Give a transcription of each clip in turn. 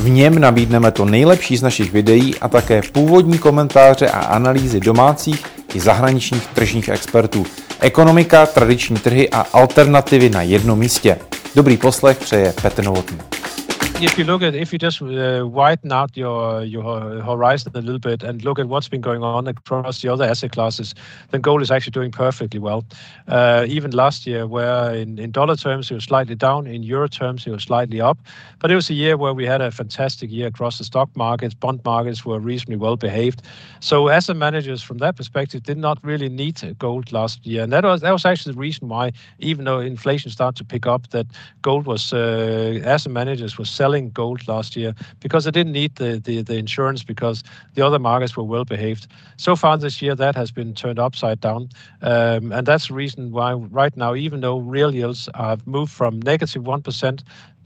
V něm nabídneme to nejlepší z našich videí a také původní komentáře a analýzy domácích i zahraničních tržních expertů. Ekonomika, tradiční trhy a alternativy na jednom místě. Dobrý poslech přeje Petr Novotný. If you look at if you just uh, widen out your your horizon a little bit and look at what's been going on across the other asset classes, then gold is actually doing perfectly well. Uh, even last year, where in, in dollar terms it was slightly down, in euro terms it was slightly up, but it was a year where we had a fantastic year across the stock markets. Bond markets were reasonably well behaved. So asset managers, from that perspective, did not really need gold last year, and that was that was actually the reason why, even though inflation started to pick up, that gold was uh, asset managers were selling selling gold last year because they didn't need the, the, the insurance because the other markets were well behaved. So far this year, that has been turned upside down. Um, and that's the reason why right now, even though real yields have moved from negative 1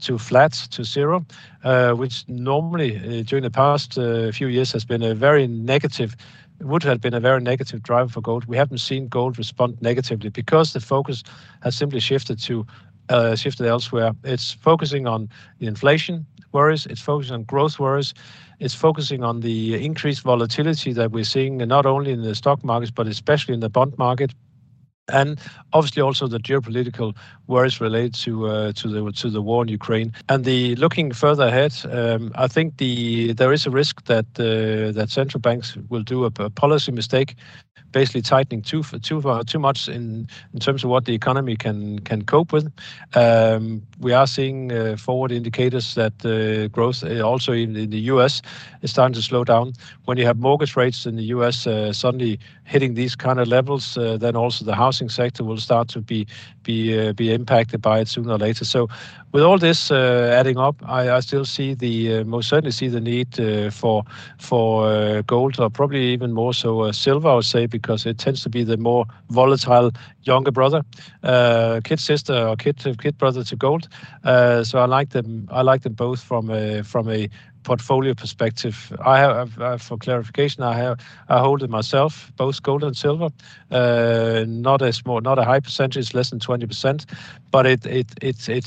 to flat to zero, uh, which normally uh, during the past uh, few years has been a very negative would have been a very negative driver for gold. We haven't seen gold respond negatively because the focus has simply shifted to uh, shifted elsewhere. It's focusing on the inflation worries, it's focusing on growth worries, it's focusing on the increased volatility that we're seeing not only in the stock markets, but especially in the bond market. And obviously also the geopolitical worries related to uh, to the to the war in Ukraine. And the looking further ahead, um, I think the there is a risk that uh, that central banks will do a, a policy mistake basically tightening too too far, too much in in terms of what the economy can can cope with. Um, we are seeing uh, forward indicators that uh, growth uh, also in, in, the U.S. is starting to slow down. When you have mortgage rates in the U.S. Uh, suddenly hitting these kind of levels, then also the housing sector will start to be be uh, be impacted by it sooner or later. So, with all this uh, adding up, I, I, still see the uh, most certainly see the need uh, for for gold, or probably even more so silver, I would say, because it tends to be the more volatile younger brother, kid sister or kid kid brother to gold. Uh, so I like them. I like them both from a from a portfolio perspective. I have, uh, for clarification, I have I hold it myself, both gold and silver. Uh, not a small, not a high percentage, less than twenty percent. But it it it it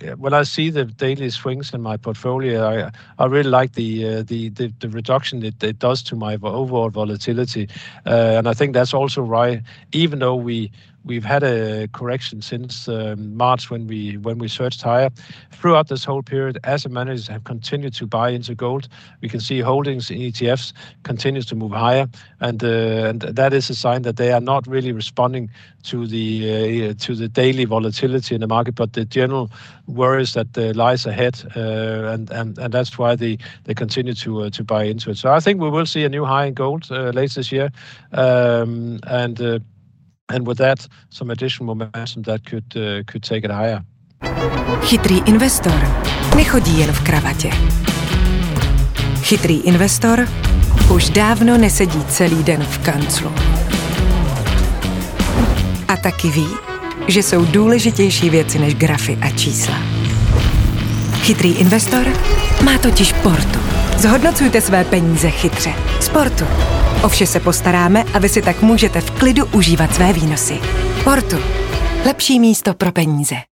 it when I see the daily swings in my portfolio, I I really like the uh, the, the, the reduction it, it does to my overall volatility, uh, and I think that's also why even though we We've had a correction since um, March when we searched higher. Throughout this whole period, asset managers have continued to buy into gold. We can see holdings in ETFs continues to move higher, and uh, and that is a sign that they are not really responding to the uh, daily volatility in the market, but the general worries that uh, lies ahead, and that's why they continue to buy into it. So I think we will see a new high in gold later this year, um, and with that, some additional momentum that could, uh, could take it higher. Chytrý investor nechodí jen v kravatě. Chytrý investor už dávno nesedí celý den v kanclu. A taky ví, že jsou důležitější věci než grafy a čísla. Chytrý investor má totiž portu. Zhodnocujte své peníze chytře. Sportu. O vše se postaráme a vy si tak můžete v klidu užívat své výnosy. Portu. Lepší místo pro peníze.